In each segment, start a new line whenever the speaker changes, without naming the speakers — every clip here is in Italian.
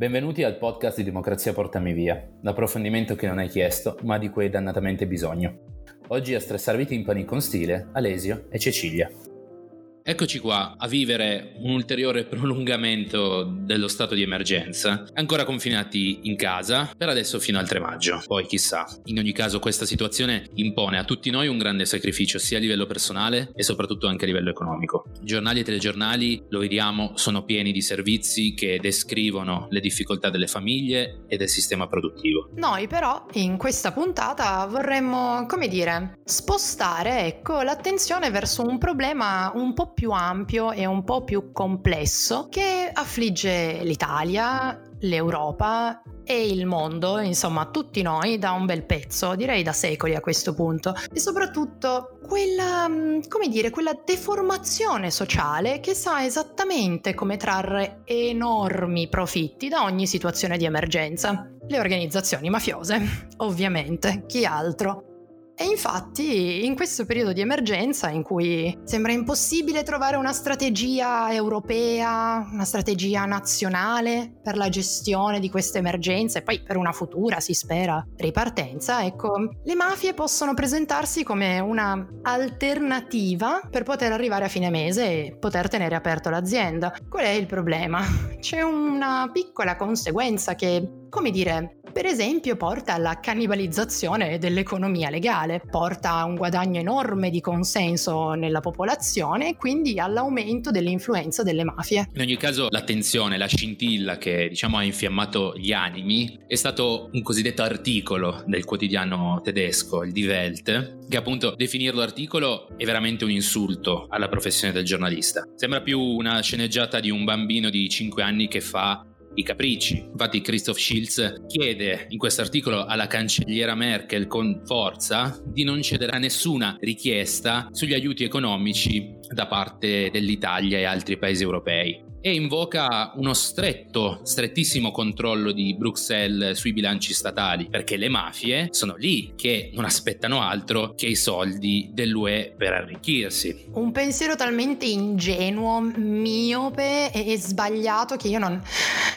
Benvenuti al podcast di Democrazia Portami Via, l'approfondimento che non hai chiesto, ma di cui hai dannatamente bisogno. Oggi a stressarvi timpani con stile, Alesio e Cecilia. Eccoci qua a vivere un ulteriore prolungamento dello stato di emergenza, ancora confinati in casa, per adesso fino al 3 maggio, poi chissà. In ogni caso questa situazione impone a tutti noi un grande sacrificio sia a livello personale e soprattutto anche a livello economico. Giornali e telegiornali, lo vediamo, sono pieni di servizi che descrivono le difficoltà delle famiglie e del sistema produttivo.
Noi però in questa puntata vorremmo, come dire, spostare ecco, l'attenzione verso un problema un po' più ampio e un po' più complesso che affligge l'Italia, l'Europa e il mondo, insomma tutti noi da un bel pezzo, direi da secoli a questo punto, e soprattutto quella, mm, come dire, quella deformazione sociale che sa esattamente come trarre enormi profitti da ogni situazione di emergenza. Le organizzazioni mafiose, ovviamente, chi altro? E infatti in questo periodo di emergenza in cui sembra impossibile trovare una strategia europea, una strategia nazionale per la gestione di queste emergenze e poi per una futura, si spera, ripartenza, ecco, le mafie possono presentarsi come una alternativa per poter arrivare a fine mese e poter tenere aperto l'azienda. Qual è il problema? C'è una piccola conseguenza che come dire, per esempio porta alla cannibalizzazione dell'economia legale, porta a un guadagno enorme di consenso nella popolazione e quindi all'aumento dell'influenza delle mafie.
In ogni caso l'attenzione, la scintilla che diciamo ha infiammato gli animi è stato un cosiddetto articolo del quotidiano tedesco, il Die Welt, che appunto definirlo articolo è veramente un insulto alla professione del giornalista. Sembra più una sceneggiata di un bambino di 5 anni che fa i capricci. Infatti Christoph Schilz chiede in questo articolo alla cancelliera Merkel con forza di non cedere a nessuna richiesta sugli aiuti economici da parte dell'Italia e altri paesi europei e invoca uno stretto, strettissimo controllo di Bruxelles sui bilanci statali, perché le mafie sono lì che non aspettano altro che i soldi dell'UE per arricchirsi.
Un pensiero talmente ingenuo, miope e, sbagliato che io non,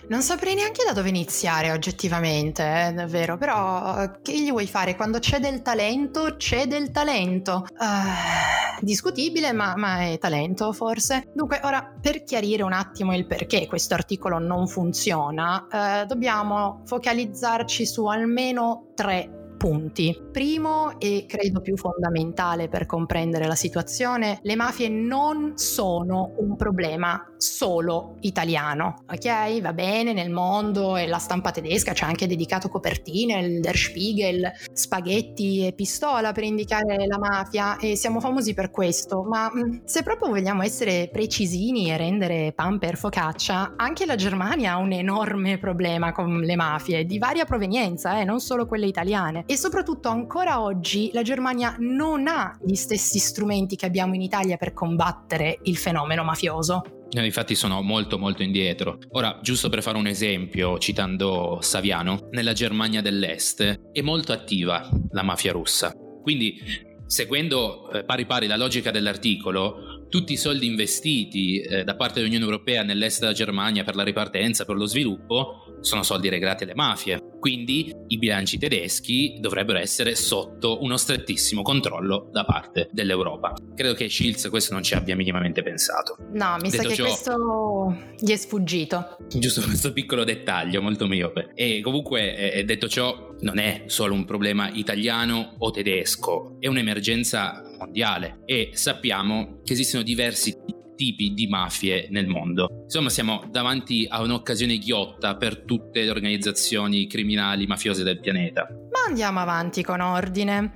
non saprei neanche da dove iniziare oggettivamente, eh, davvero, però che gli vuoi fare? Quando c'è del talento, c'è del talento. Uh, discutibile, ma, ma è talento forse. Dunque, ora per chiarire un attimo attimo il perché questo articolo non funziona, eh, dobbiamo focalizzarci su almeno tre punti. Primo e credo più fondamentale per comprendere la situazione, le mafie non sono un problema solo italiano, ok? Va bene, nel mondo e la stampa tedesca ci ha anche dedicato copertine, il Der Spiegel, spaghetti e pistola per indicare la mafia e siamo famosi per questo, ma mm, se proprio vogliamo essere precisini e rendere pan per focaccia, anche la Germania ha un enorme problema con le mafie di varia provenienza, eh, non solo quelle italiane e soprattutto ancora oggi la Germania non ha gli stessi strumenti che abbiamo in Italia per combattere il fenomeno mafioso.
Infatti sono molto molto indietro. Ora, giusto per fare un esempio, citando Saviano, nella Germania dell'Est è molto attiva la mafia russa. Quindi, seguendo eh, pari pari la logica dell'articolo, tutti i soldi investiti eh, da parte dell'Unione Europea nell'est della Germania per la ripartenza, per lo sviluppo, sono soldi regalati alle mafie. Quindi i bilanci tedeschi dovrebbero essere sotto uno strettissimo controllo da parte dell'Europa. Credo che Shields questo non ci abbia minimamente pensato.
No, mi Detto sa che ciò, questo gli è sfuggito.
Giusto questo piccolo dettaglio molto miope. E comunque, eh, detto ciò, non è solo un problema italiano o tedesco, è un'emergenza mondiale e sappiamo che esistono diversi tipi di mafie nel mondo. Insomma, siamo davanti a un'occasione ghiotta per tutte le organizzazioni criminali mafiose del pianeta.
Ma andiamo avanti con ordine.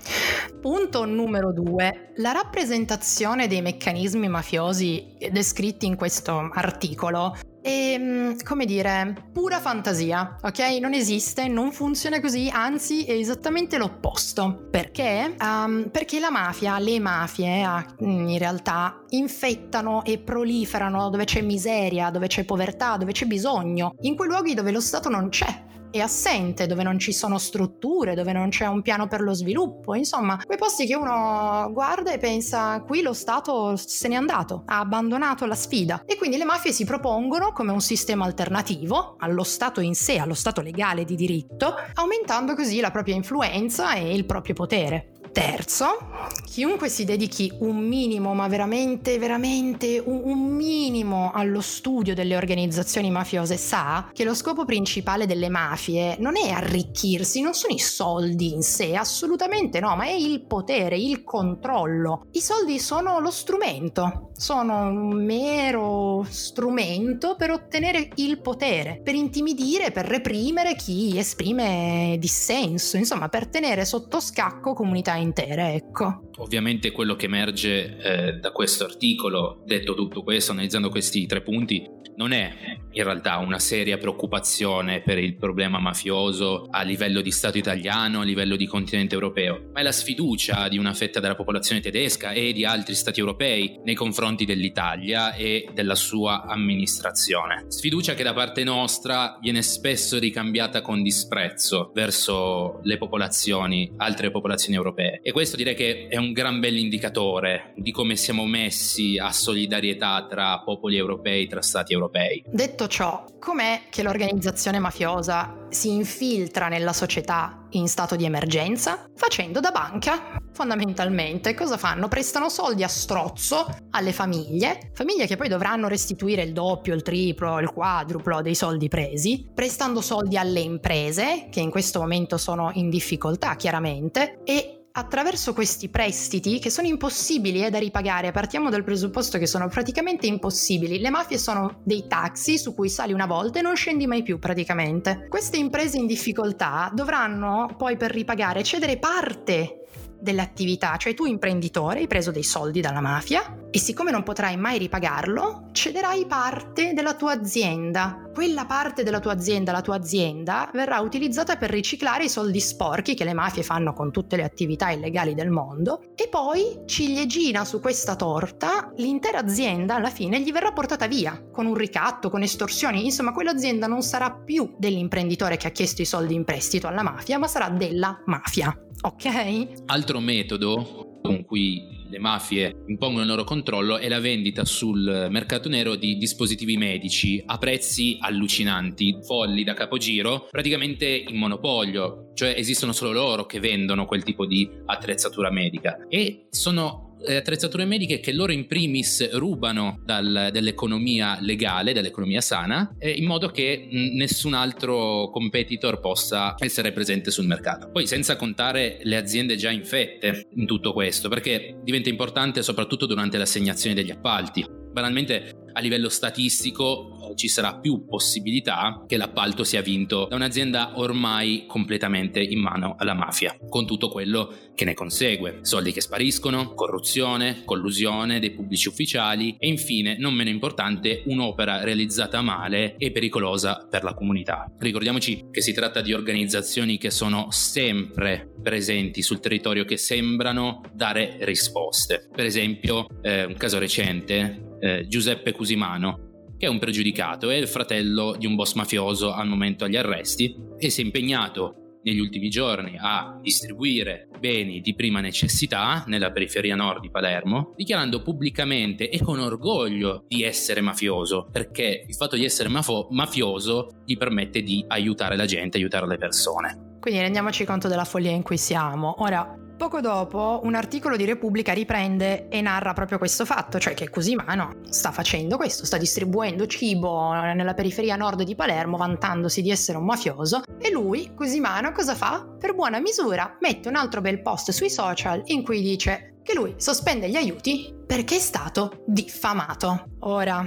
Punto numero due. La rappresentazione dei meccanismi mafiosi descritti in questo articolo è, mm, come dire, pura fantasia, ok? Non esiste, non funziona così, anzi è esattamente l'opposto. Perché? Um, perché la mafia, le mafie, mm, in realtà infettano e proliferano dove c'è miseria, dove c'è povertà, dove c'è bisogno, in quei luoghi dove lo Stato non c'è è assente, dove non ci sono strutture, dove non c'è un piano per lo sviluppo, insomma, quei posti che uno guarda e pensa qui lo Stato se n'è andato, ha abbandonato la sfida e quindi le mafie si propongono come un sistema alternativo allo Stato in sé, allo Stato legale di diritto, aumentando così la propria influenza e il proprio potere. Terzo, chiunque si dedichi un minimo, ma veramente, veramente un, un, minimo allo studio delle organizzazioni mafiose sa che lo scopo principale delle mafie non è arricchirsi, non sono i soldi in sé, assolutamente no, ma è il potere, il controllo. I soldi sono lo strumento, sono un mero strumento per ottenere il potere, per intimidire, per reprimere chi esprime dissenso, insomma, per tenere sotto scacco comunità intere, ecco.
Ovviamente quello che emerge eh, da questo articolo, detto tutto questo, analizzando questi tre punti, non è in realtà una seria preoccupazione per il problema mafioso a livello di Stato italiano, a livello di continente europeo, ma è la sfiducia di una fetta della popolazione tedesca e di altri Stati europei nei confronti dell'Italia e della sua amministrazione. Sfiducia che da parte nostra viene spesso ricambiata con disprezzo verso le popolazioni, altre popolazioni europee. E questo direi che è un gran bel indicatore di come siamo messi a solidarietà tra popoli europei, tra Stati europei.
Detto ciò, com'è che l'organizzazione mafiosa si infiltra nella società in stato di emergenza? Facendo da banca. Fondamentalmente cosa fanno? Prestano soldi a strozzo alle famiglie, famiglie che poi dovranno restituire il doppio, il triplo, il quadruplo dei soldi presi, prestando soldi alle imprese, che in questo momento sono in difficoltà chiaramente, e attraverso questi prestiti che sono impossibili eh, da ripagare, partiamo dal presupposto che sono praticamente impossibili, le mafie sono dei taxi su cui sali una volta e non scendi mai più praticamente. Queste imprese in difficoltà dovranno poi per ripagare cedere parte dell'attività, cioè tu imprenditore hai preso dei soldi dalla mafia e siccome non potrai mai ripagarlo, cederai parte della tua azienda. Quella parte della tua azienda, la tua azienda, verrà utilizzata per riciclare i soldi sporchi che le mafie fanno con tutte le attività illegali del mondo e poi ciliegina su questa torta l'intera azienda alla fine gli verrà portata via con un ricatto, con estorsioni, insomma quell'azienda non sarà più dell'imprenditore che ha chiesto i soldi in prestito alla mafia, ma sarà della mafia. Ok?
Altro metodo con cui le mafie impongono il loro controllo è la vendita sul mercato nero di dispositivi medici a prezzi allucinanti, folli da capogiro, praticamente in monopolio, cioè esistono solo loro che vendono quel tipo di attrezzatura medica. E sono attrezzature mediche che loro in primis rubano dal, dall'economia legale, dall'economia sana, eh, in modo che mh, nessun altro competitor possa essere presente sul mercato. Poi senza contare le aziende già infette in tutto questo, perché diventa importante soprattutto durante l'assegnazione degli appalti. Banalmente a livello statistico ci sarà più possibilità che l'appalto sia vinto da un'azienda ormai completamente in mano alla mafia, con tutto quello che ne consegue. Soldi che spariscono, corruzione, collusione dei pubblici ufficiali e infine, non meno importante, un'opera realizzata male e pericolosa per la comunità. Ricordiamoci che si tratta di organizzazioni che sono sempre presenti sul territorio che sembrano dare risposte. Per esempio, eh, un caso recente, eh, Giuseppe Cusimano, che è un pregiudicato, è il fratello di un boss mafioso al momento agli arresti e si è impegnato negli ultimi giorni a distribuire beni di prima necessità nella periferia nord di Palermo, dichiarando pubblicamente e con orgoglio di essere mafioso, perché il fatto di essere mafo- mafioso gli permette di aiutare la gente, aiutare le persone.
Quindi rendiamoci conto della follia in cui siamo. Ora, Poco dopo un articolo di Repubblica riprende e narra proprio questo fatto, cioè che Cusimano sta facendo questo, sta distribuendo cibo nella periferia nord di Palermo vantandosi di essere un mafioso e lui, Cusimano, cosa fa? Per buona misura mette un altro bel post sui social in cui dice che lui sospende gli aiuti perché è stato diffamato. Ora,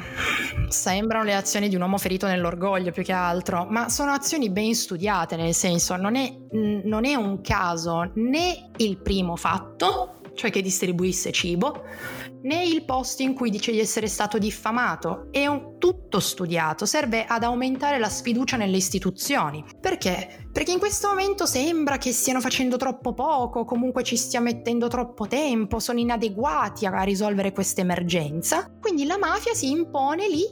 sembrano le azioni di un uomo ferito nell'orgoglio più che altro, ma sono azioni ben studiate, nel senso non è, non è un caso né il primo fatto, cioè che distribuisse cibo, né il posto in cui dice di essere stato diffamato. È un tutto studiato, serve ad aumentare la sfiducia nelle istituzioni. Perché? Perché in questo momento sembra che stiano facendo troppo poco, comunque ci stia mettendo troppo tempo, sono inadeguati a risolvere questa emergenza. Quindi la mafia si impone lì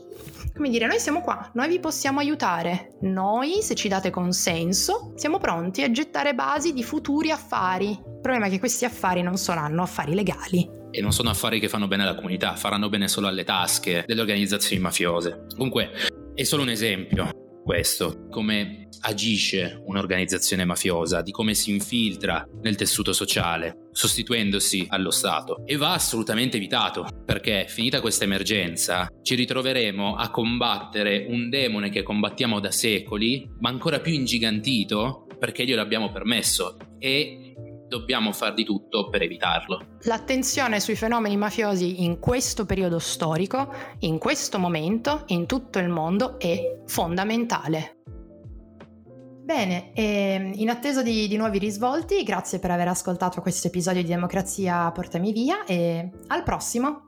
come dire, noi siamo qua, noi vi possiamo aiutare. Noi, se ci date consenso, siamo pronti a gettare basi di futuri affari. Il problema è che questi affari non saranno affari legali.
E non sono affari che fanno bene alla comunità, faranno bene solo alle tasche delle organizzazioni mafiose. Comunque, è solo un esempio questo, come agisce un'organizzazione mafiosa, di come si infiltra nel tessuto sociale, sostituendosi allo Stato. E va assolutamente evitato, perché finita questa emergenza ci ritroveremo a combattere un demone che combattiamo da secoli, ma ancora più ingigantito perché glielo abbiamo permesso. E dobbiamo far di tutto per evitarlo.
L'attenzione sui fenomeni mafiosi in questo periodo storico, in questo momento, in tutto il mondo è fondamentale. Bene, in attesa di, di, nuovi risvolti, grazie per aver ascoltato questo episodio di Democrazia Portami Via e al prossimo!